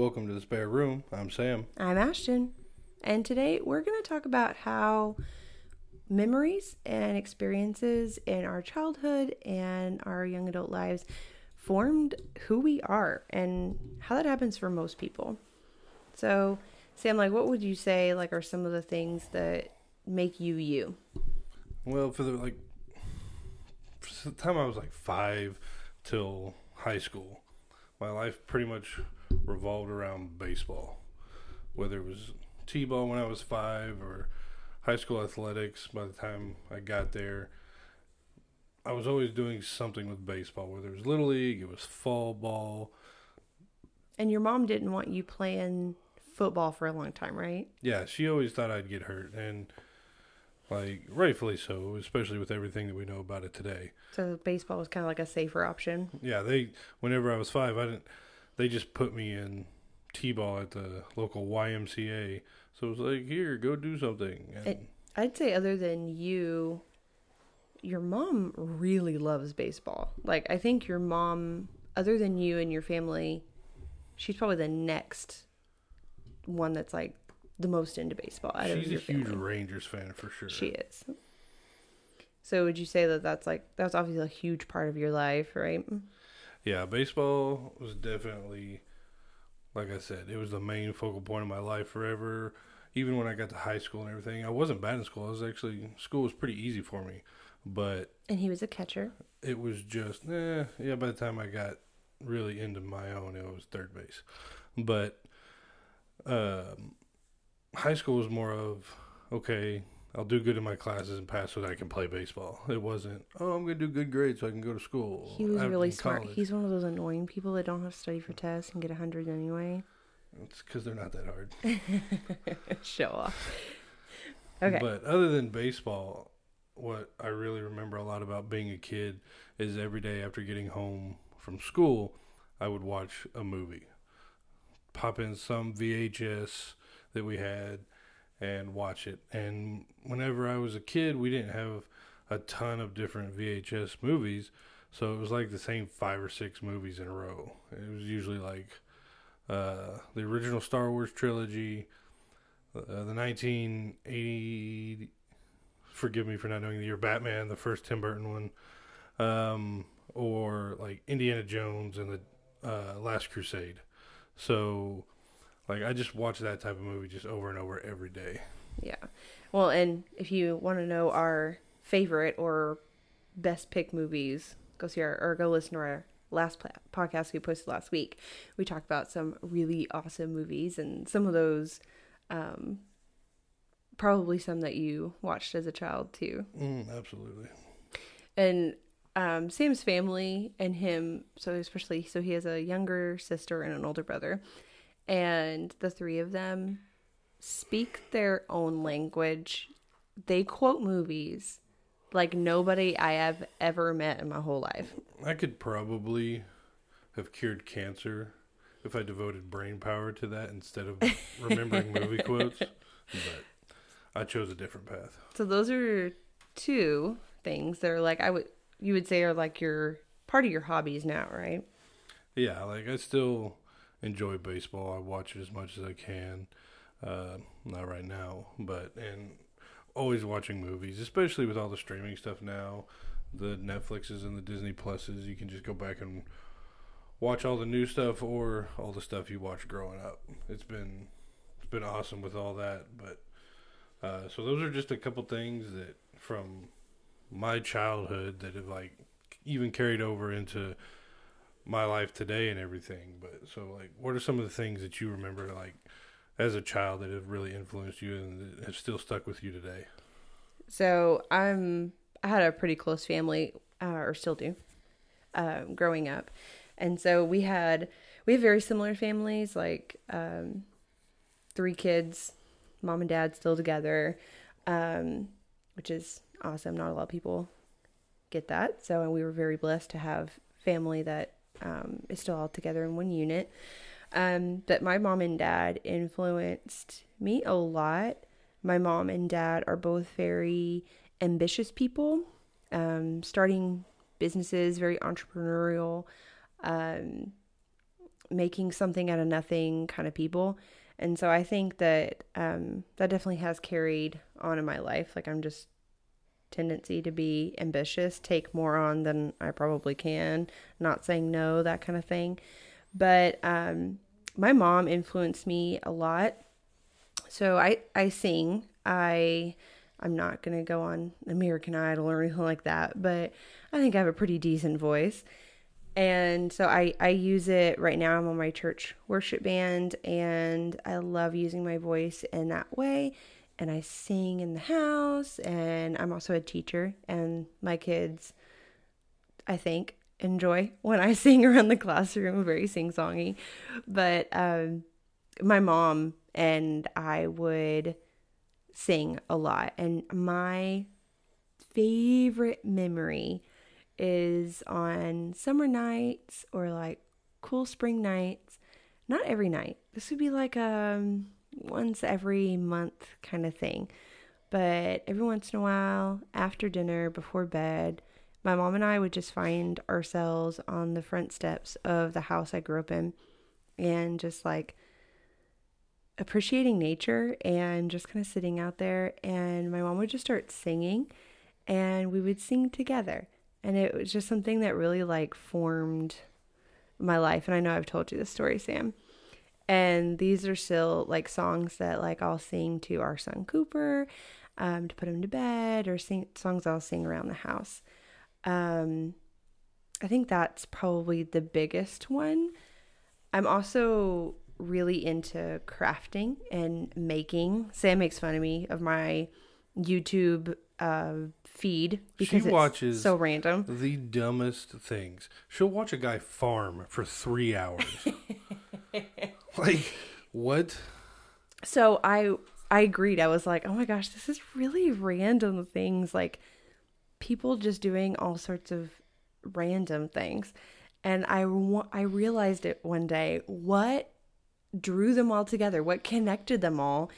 Welcome to the spare room. I'm Sam. I'm Ashton. And today we're going to talk about how memories and experiences in our childhood and our young adult lives formed who we are and how that happens for most people. So, Sam, like, what would you say, like, are some of the things that make you you? Well, for the like, for the time I was like five till high school, my life pretty much revolved around baseball. Whether it was t-ball when I was five or high school athletics, by the time I got there, I was always doing something with baseball. Whether it was little league, it was fall ball. And your mom didn't want you playing football for a long time, right? Yeah, she always thought I'd get hurt, and like rightfully so, especially with everything that we know about it today. So baseball was kind of like a safer option. Yeah, they whenever I was five, I didn't. They just put me in t-ball at the local YMCA. So it was like, here, go do something. And It- I'd say, other than you, your mom really loves baseball. Like, I think your mom, other than you and your family, she's probably the next one that's like the most into baseball out of she's a huge family. Rangers fan for sure. She is. So, would you say that that's like that's obviously a huge part of your life, right? Yeah, baseball was definitely, like I said, it was the main focal point of my life forever. Even when I got to high school and everything, I wasn't bad in school. I was actually school was pretty easy for me, but And he was a catcher. it was just eh, yeah by the time i got really into my own it was third base but um, high school was more of okay i'll do good in my classes and pass so that i can play baseball it wasn't oh i'm gonna do good grades so i can go to school He was really smart. college." He's one of those annoying people that don't have to study for tests and get a hundred anyway. it's because they're not that hard Show off. Okay. But other than baseball, what I really remember a lot about being a kid is every day after getting home from school, I would watch a movie. Pop in some VHS that we had and watch it. And whenever I was a kid, we didn't have a ton of different VHS movies. So it was like the same five or six movies in a row. It was usually like uh, the original Star Wars trilogy, uh, the 1980 forgive me for not knowing the year batman the first tim burton one um, or like indiana jones and the uh, last crusade so like i just watch that type of movie just over and over every day Yeah. Well, and if you want to know our favorite or best pick movies, go see our or go listen to our last podcast we posted last week. We talked about some really awesome movies and some of those, um, probably some that you watched as a child too. mm, absolutely And um, Sam's family and him, so especially, so he has a younger sister and an older brother, and the three of them speak their own language. They quote movies like nobody I have ever met in my whole life. i could probably have cured cancer if i devoted brain power to that instead of remembering movie quotes but i chose a different path So those are two things that are like I would you would say are like your part of your hobbies now, right? Yeah, like I still enjoy baseball. I watch it as much as I can. Uh, not right now, but and always watching movies, especially with all the streaming stuff now, the Netflixes and the Disney Pluses. You can just go back and watch all the new stuff or all the stuff you watched growing up. It's been it's been awesome with all that. But uh, so those are just a couple things that from my childhood that have like even carried over into my life today and everything. But so, like, what are some of the things that you remember, like, as a child that have really influenced you and have still stuck with you today? So I'm I had a pretty close family, uh, or still do, um, growing up, and so we had we have very similar families, like um, three kids, mom and dad still together, um, which is awesome. Not a lot of people get that, so and we were very blessed to have family that um, is still all together in one unit. Um, but my mom and dad influenced me a lot my mom and dad are both very ambitious people, um, starting businesses, very entrepreneurial. Um, making something out of nothing kind of people. And so I think that um, that definitely has carried on in my life. Like I'm just tendency to be ambitious, take more on than I probably can, not saying no, that kind of thing. But um, my mom influenced me a lot. So I I sing. I I'm not gonna go on American Idol or anything like that, but I think I have a pretty decent voice. And so I, I use it right now. I'm on my church worship band and I love using my voice in that way and I sing in the house and I'm also a teacher and my kids I think enjoy when I sing around the classroom very sing-songy. But um my mom and I would sing a lot and my favorite memory is on summer nights or like cool spring nights. Not every night. This would be like um once every month kind of thing. But every once in a while, after dinner, before bed, my mom and I would just find ourselves on the front steps of the house I grew up in and just like appreciating nature and just kind of sitting out there. And my mom would just start singing and we would sing together. And it was just something that really like formed my life. And I know I've told you this story, Sam and these are still like songs that like I'll sing to our son Cooper um, to put him to bed or sing songs I'll sing around the house. Um, I think that's probably the biggest one. I'm also really into crafting and making. Sam makes fun of me of my YouTube uh, feed because she watches it's so random. The dumbest things. She'll watch a guy farm for three hours. like what? So I I agreed. I was like, oh my gosh, this is really random things. Like people just doing all sorts of random things. And I I realized it one day. What drew them all together? What connected them all?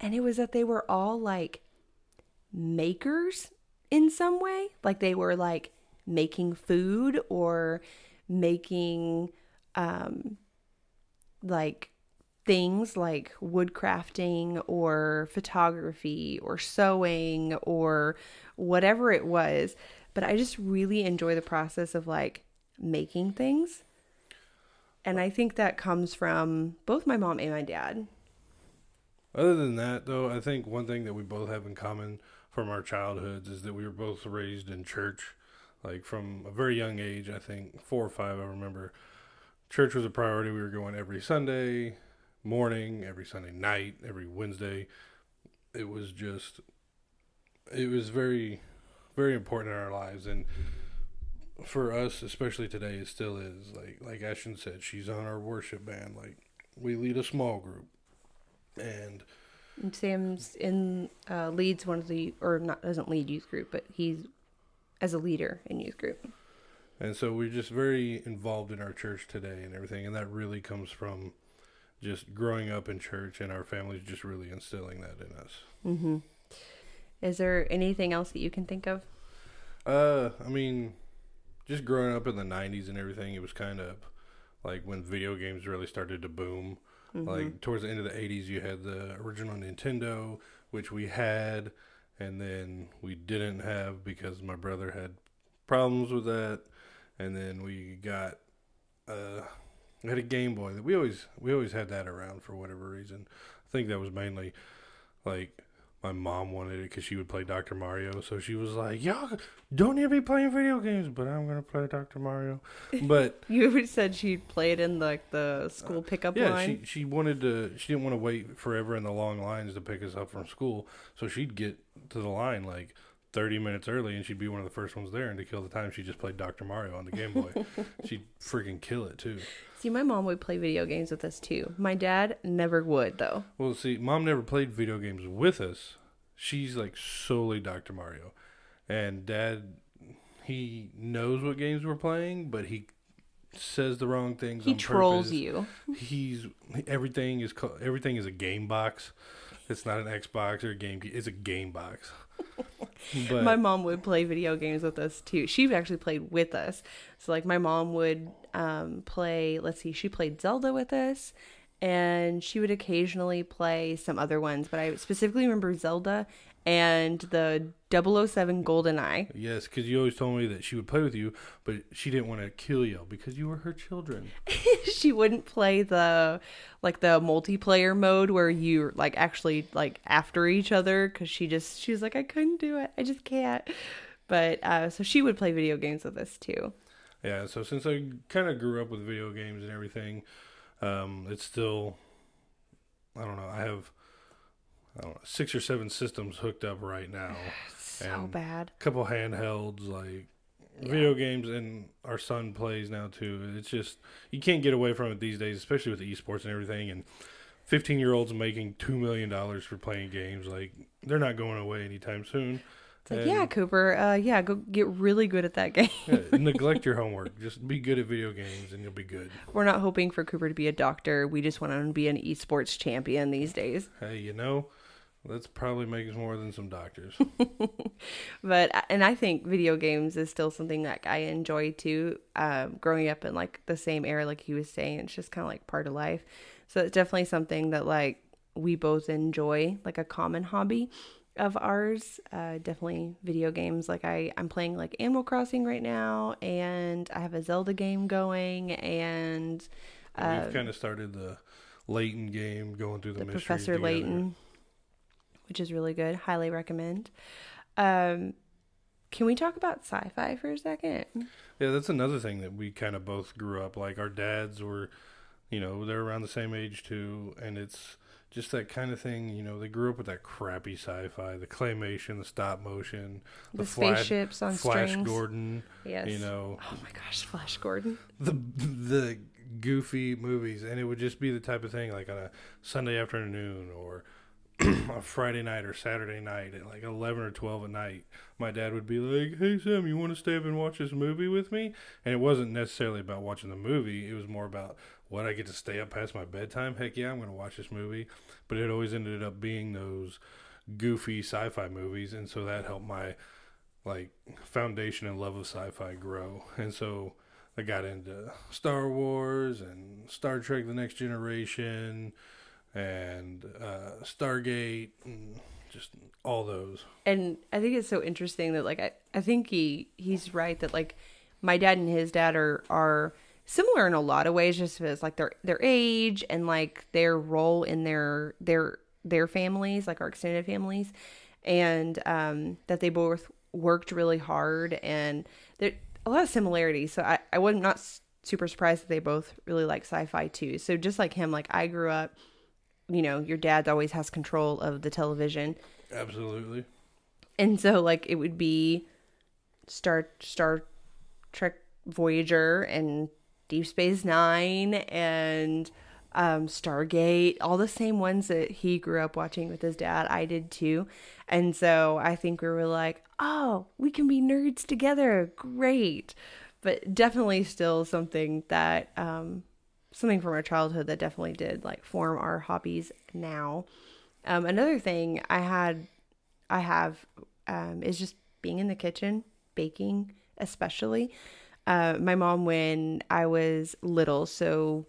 And it was that they were all like makers in some way. Like they were like making food or making um like things like woodcrafting or photography or sewing or whatever it was. But I just really enjoy the process of like making things. And I think that comes from both my mom and my dad. Other than that, though, I think one thing that we both have in common from our childhoods is that we were both raised in church. Like from a very young age, I think four or five, I remember church was a priority. We were going every Sunday morning, every Sunday night, every Wednesday. It was just, it was very, very important in our lives. And for us, especially today, it still is. Like, like Ashton said, she's on our worship band. Like, we lead a small group. And, and Sam's in uh, leads one of the or not doesn't lead youth group, but he's as a leader in youth group. And so we're just very involved in our church today and everything. And that really comes from just growing up in church and our families just really instilling that in us. Mm-hmm. Is there anything else that you can think of? Uh, I mean, just growing up in the 90s and everything, it was kind of like when video games really started to boom. Mm-hmm. Like towards the end of the 80s, you had the original Nintendo, which we had, and then we didn't have because my brother had problems with that and then we got uh, we had a Game Boy that we always we always had that around for whatever reason. I think that was mainly like my mom wanted it because she would play Dr. Mario, so she was like, "Y'all don't need to be playing video games, but I'm gonna play Dr. Mario." But you said she played in like the school pickup yeah, line. she she wanted to. She didn't want to wait forever in the long lines to pick us up from school, so she'd get to the line like 30 minutes early and she'd be one of the first ones there and to kill the time she just played Dr. Mario on the Game Boy. she'd freaking kill it too. See, my mom would play video games with us too. My dad never would though. Well, see, mom never played video games with us. She's like solely Dr. Mario. And dad he knows what games we're playing, but he says the wrong things. He trolls purpose. you. He's everything is everything is a game box. It's not an Xbox or a game. It's a game box. But, my mom would play video games with us too. She actually played with us. So like my mom would um, play. Let's see, she played Zelda with us, and she would occasionally play some other ones. But I specifically remember Zelda and the 007 Golden Eye. Yes, because you always told me that she would play with you, but she didn't want to kill you because you were her children. she wouldn't play the like the multiplayer mode where you like actually like after each other because she just she was like I couldn't do it. I just can't. But uh, so she would play video games with us too. Yeah, so since I kind of grew up with video games and everything, um, it's still, I don't know, I have know, six or seven systems hooked up right now. So And- bad. A couple handhelds, like Yeah. video games, and our son plays now too. It's just, you can't get away from it these days, especially with the esports and everything. And 15 year olds making $2 million for playing games. Like, they're not going away anytime soon. It's like, And- yeah, Cooper, uh, yeah, go get really good at that game. Yeah, neglect your homework. Just be good at video games and you'll be good. We're not hoping for Cooper to be a doctor. We just want him to be an esports champion these days. Hey, you know, let's probably make us more than some doctors. But and I think video games is still something that I enjoy too. Um, growing up in like the same era, like he was saying, it's just kind of like part of life. So it's definitely something that like we both enjoy, like a common hobby of ours. Uh, definitely video games. Like I, I'm playing like Animal Crossing right now, and I have a Zelda game going, and uh, We've kind of started the Layton game, going through the, the Professor. Layton, which is really good. Highly recommend. Um, can we talk about sci-fi for a second? Yeah, that's another thing that we kind of both grew up like. Our dads were, you know, they're around the same age too, and it's just that kind of thing. You know, they grew up with that crappy sci-fi, the claymation, the stop motion, The, Flash- spaceships on Flash strings. Gordon. Yes. You know, Oh my gosh, Flash Gordon. the the goofy movies, and it would just be the type of thing like on a Sunday afternoon or a Friday night or Saturday night at like eleven or twelve at night. My dad would be like, "Hey Sam, you want to stay up and watch this movie with me?" And it wasn't necessarily about watching the movie; it was more about what I get to stay up past my bedtime. Heck yeah, I'm going to watch this movie. But it always ended up being those goofy sci-fi movies, and so that helped my like foundation and love of sci-fi grow. And so I got into Star Wars and Star Trek: The Next Generation and uh, Stargate and just all those. And I think it's so interesting that like I, I think he he's right that like my dad and his dad are are similar in a lot of ways just as like their their age and like their role in their their their families like our extended families. And um that they both worked really hard and there a lot of similarities. So i i was not super surprised that they both really like sci-fi too. So just like him like i grew up you know your dad always has control of the television Absolutely. and so like it would be Star Star Trek Voyager and Deep Space Nine and um, Stargate, all the same ones that he grew up watching with his dad. I did too. And so I think we were like, oh, we can be nerds together. Great. But definitely still something that, um, something from our childhood that definitely did like form our hobbies now. Um, another thing I had, I have, um, is just being in the kitchen, baking, especially. Uh, my mom, when I was little, so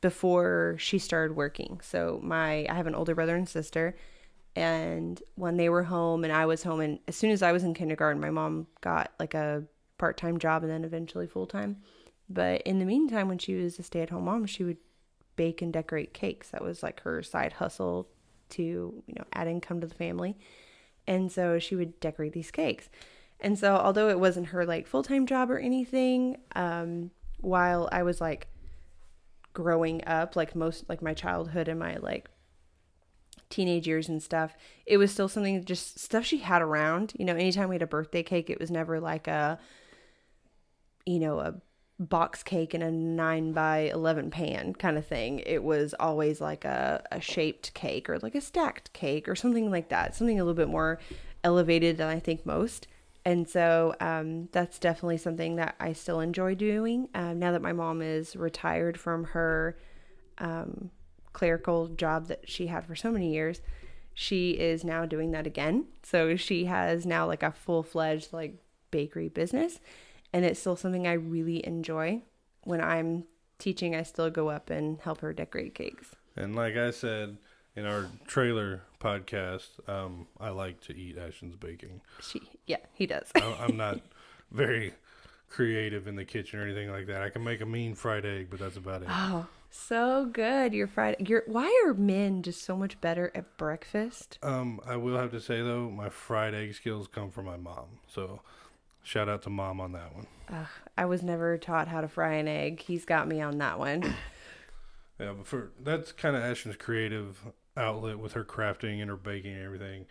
before she started working. So my, I have an older brother and sister, and when they were home and I was home, and as soon as I was in kindergarten, my mom got like a part-time job and then eventually full-time. But in the meantime, when she was a stay-at-home mom, she would bake and decorate cakes. That was like her side hustle to, you know, add income to the family. And so she would decorate these cakes. And so although it wasn't her like full-time job or anything, um, while I was like growing up, like most like my childhood and my like teenage years and stuff, it was still something just stuff she had around. You know, anytime we had a birthday cake, it was never like a you know, a box cake in a nine by eleven pan kind of thing. It was always like a, a shaped cake or like a stacked cake or something like that. Something a little bit more elevated than I think most. And so um, that's definitely something that I still enjoy doing. Um, now that my mom is retired from her um, clerical job that she had for so many years, she is now doing that again. So she has now like a full fledged like bakery business, and it's still something I really enjoy. when I'm teaching, I still go up and help her decorate cakes. And like I said in our trailer podcast, um, I like to eat Ashton's baking. She, yeah, he does. I, I'm not very creative in the kitchen or anything like that. I can make a mean fried egg, but that's about it. oh, so good. Your fried Your why are men just so much better at breakfast? Um, I will have to say though, my fried egg skills come from my mom. So, shout out to mom on that one. Ugh, I was never taught how to fry an egg. He's got me on that one. Yeah, but for that's kind of Ashton's creative outlet with her crafting and her baking and everything.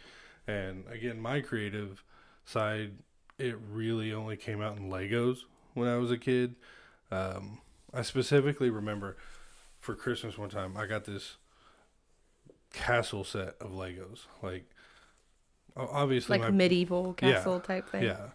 And again, my creative side, it really only came out in Legos when I was a kid. Um, I specifically remember for Christmas one time, I got this castle set of Legos. Like, obviously, like my medieval Yeah, castle type thing. yeah.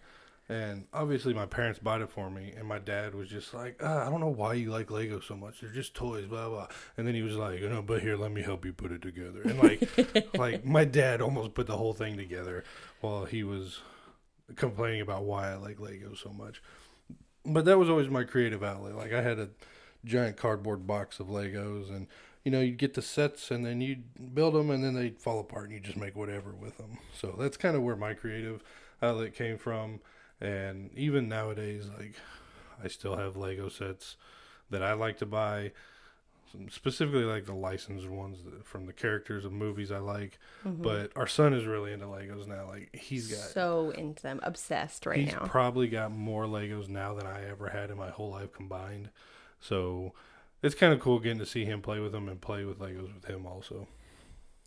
And obviously, my parents bought it for me, and my dad was just like, uh, "I don't know why you like Legos so much. They're just toys, blah blah." And then he was like, "You know, but here, let me help you put it together." And like, like my dad almost put the whole thing together while he was complaining about why I like Legos so much. But that was always my creative outlet. Like, I had a giant cardboard box of Legos, and you know, you'd get the sets, and then you'd build them, and then they'd fall apart, and you just make whatever with them. So that's kind of where my creative outlet came from. And even nowadays, like I still have Lego sets that I like to buy, specifically like the licensed ones from the characters of movies I like. Mhm. But our son is really into Legos now. Like he's got, so into them, obsessed right now. he's now. probably got more Legos now than I ever had in my whole life combined. So it's kind of cool getting to see him play with them and play with Legos with him also.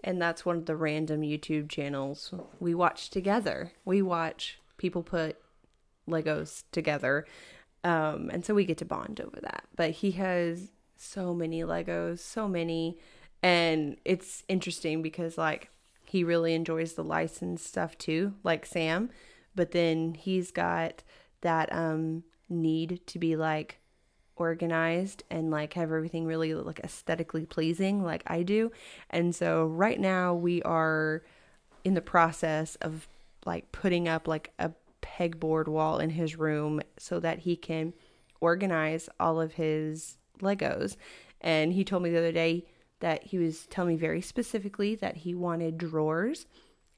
and that's one of the random YouTube channels we watch together. We watch people put Legos together. Um, and so we get to bond over that. But he has so many Legos, so many. And it's interesting because, like, he really enjoys the licensed stuff too, like Sam. But then he's got that um, need to be like organized and like have everything really like aesthetically pleasing like I do. And so right now we are in the process of like putting up like a pegboard wall in his room so that he can organize all of his Legos. And he told me the other day that he was telling me very specifically that he wanted drawers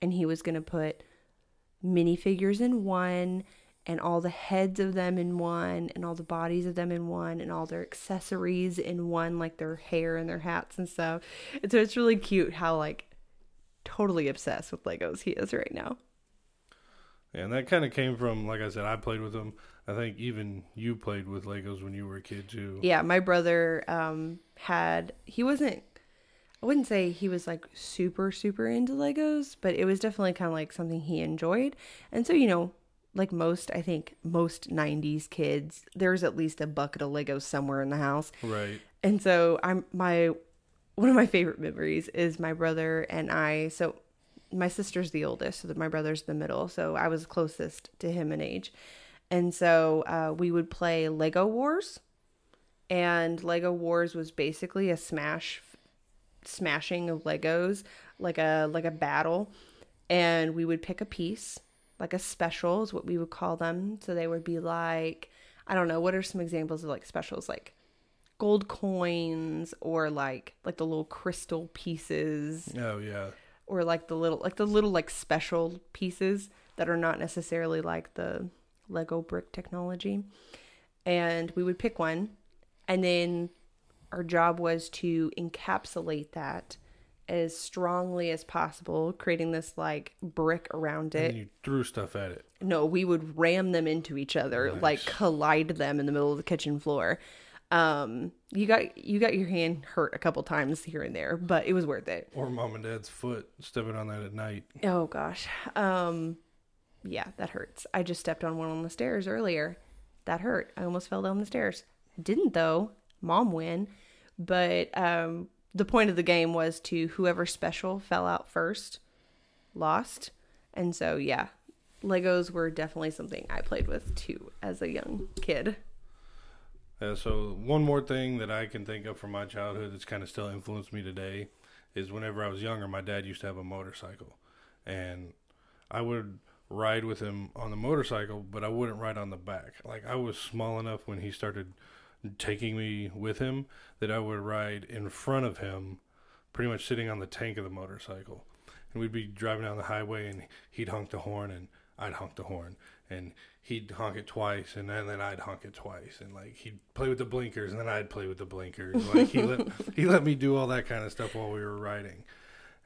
and he was going to put minifigures in one and all the heads of them in one and all the bodies of them in one and all their accessories in one like their hair and their hats and stuff. And so it's really cute how like totally obsessed with Legos he is right now. And that kind of came from, like I said, I played with them. I think even you played with Legos when you were a kid too. Yeah, my brother um had he wasn't I wouldn't say he was like super super into Legos, but it was definitely kind of like something he enjoyed. And so, you know, like most I think most 90s kids, there's at least a bucket of Legos somewhere in the house. Right. And so I'm my one of my favorite memories is my brother and I. So my sister's the oldest, so that my brother's the middle. So I was closest to him in age. And so uh, we would play Lego Wars, and Lego Wars was basically a smash, smashing of Legos, like a like a battle, and we would pick a piece, like a special is what we would call them. So they would be like, I don't know, what are some examples of like specials like gold coins or like like the little crystal pieces Oh yeah. Or like the little like the little like special pieces that are not necessarily like the Lego brick technology. And we would pick one and then our job was to encapsulate that as strongly as possible, creating this like brick around it. And you threw stuff at it. No, we would ram them into each other, Nice. like collide them in the middle of the kitchen floor. Um, you got you got your hand hurt a couple times here and there, but it was worth it. Or mom and dad's foot stepping on that at night. Oh gosh. Um yeah, that hurts. I just stepped on one on the stairs earlier. That hurt. I almost fell down the stairs. Didn't though. Mom win. But um the point of the game was to whoever special fell out first lost. And so yeah, Legos were definitely something I played with too as a young kid. Uh, so one more thing that I can think of from my childhood that's kind of still influenced me today is whenever I was younger, my dad used to have a motorcycle, and I would ride with him on the motorcycle, but I wouldn't ride on the back. Like I was small enough when he started taking me with him that I would ride in front of him, pretty much sitting on the tank of the motorcycle. And we'd be driving down the highway and he'd honk the horn and I'd honk the horn. And he'd honk it twice and then, then I'd honk it twice. And like he'd play with the blinkers and then I'd play with the blinkers. Like he let he let me do all that kind of stuff while we were riding.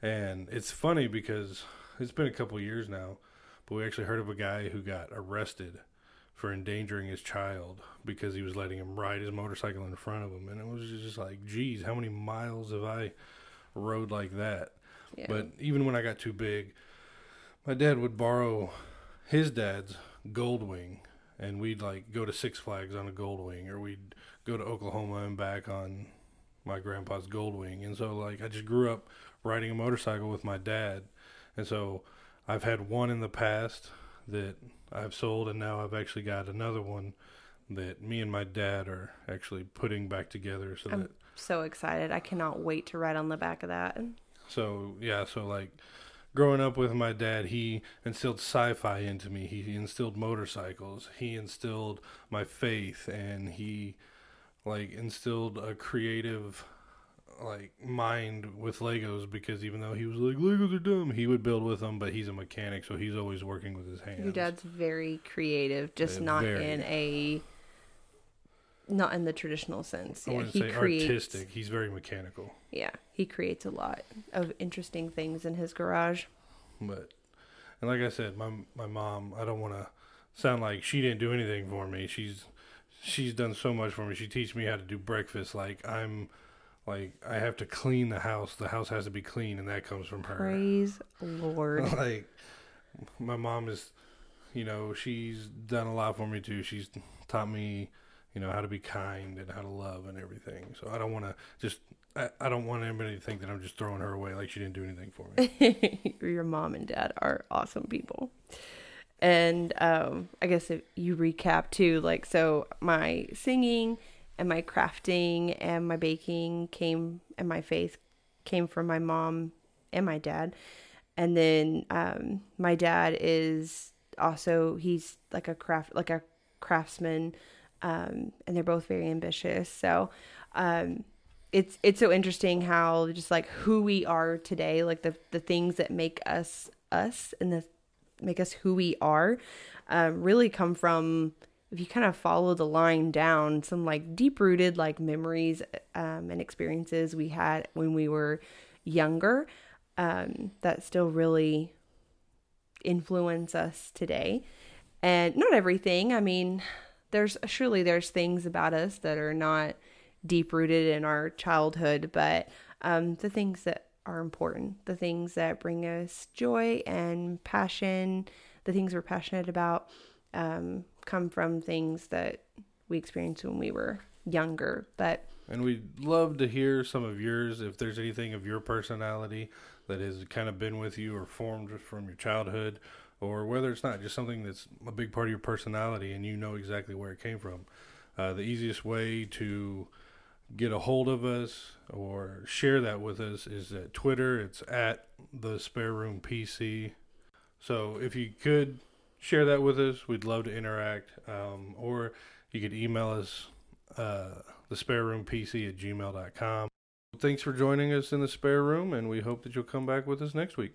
And it's funny because it's been a couple years now, but we actually heard of a guy who got arrested for endangering his child because he was letting him ride his motorcycle in front of him. And it was just like, geez, how many miles have I rode like that? Yeah. But even when I got too big, my dad would borrow his dad's Goldwing, and we'd like go to Six Flags on a Goldwing, or we'd go to Oklahoma and back on my grandpa's Goldwing. And so, like, I just grew up riding a motorcycle with my dad, and so I've had one in the past that I've sold, and now I've actually got another one that me and my dad are actually putting back together. So I'm that so excited. I cannot wait to ride on the back of that. So yeah, so like growing up with my dad, he instilled sci-fi into me. He instilled motorcycles. He instilled my faith, and he like instilled a creative like mind with Legos because even though he was like Legos are dumb, he would build with them. But he's a mechanic, so he's always working with his hands. Your dad's very creative, just Yeah, not very. in a not in the traditional sense. I Yeah, wouldn't he say creates. artistic. He's very mechanical. Yeah, he creates a lot of interesting things in his garage. But and like I said, my my mom, I don't want to sound like she didn't do anything for me. She's she's done so much for me. She teach me how to do breakfast. Like I'm like I have to clean the house. The house has to be clean, and that comes from her. Praise Lord. like my mom is, you know, she's done a lot for me too. She's taught me, you know, how to be kind and how to love and everything. So I don't want to just. I, I don't want anybody to think that I'm just throwing her away like she didn't do anything for me. Your mom and dad are awesome people. And um, I guess if you recap too, like, so my singing and my crafting and my baking came, and my faith came from my mom and my dad. And then um, my dad is also, he's like a craft, like a craftsman, um, and they're both very ambitious. So, um, it's it's so interesting how just like who we are today, like the the things that make us us and the make us who we are, um, really come from if you kind of follow the line down, some like deep rooted like memories um, and experiences we had when we were younger um, that still really influence us today. And not everything. I mean, there's surely there's things about us that are not deep rooted in our childhood, but um, the things that are important, the things that bring us joy and passion, the things we're passionate about, um, come from things that we experienced when we were younger. But And we'd love to hear some of yours if there's anything of your personality that has kind of been with you or formed from your childhood, or whether it's not just something that's a big part of your personality and you know exactly where it came from. Uh, the easiest way to get a hold of us or share that with us is at Twitter. It's at the Spare Room PC. So if you could share that with us, we'd love to interact. Um, or you could email us uh, the spare room PC at gmail.com. Thanks for joining us in the spare room, and we hope that you'll come back with us next week.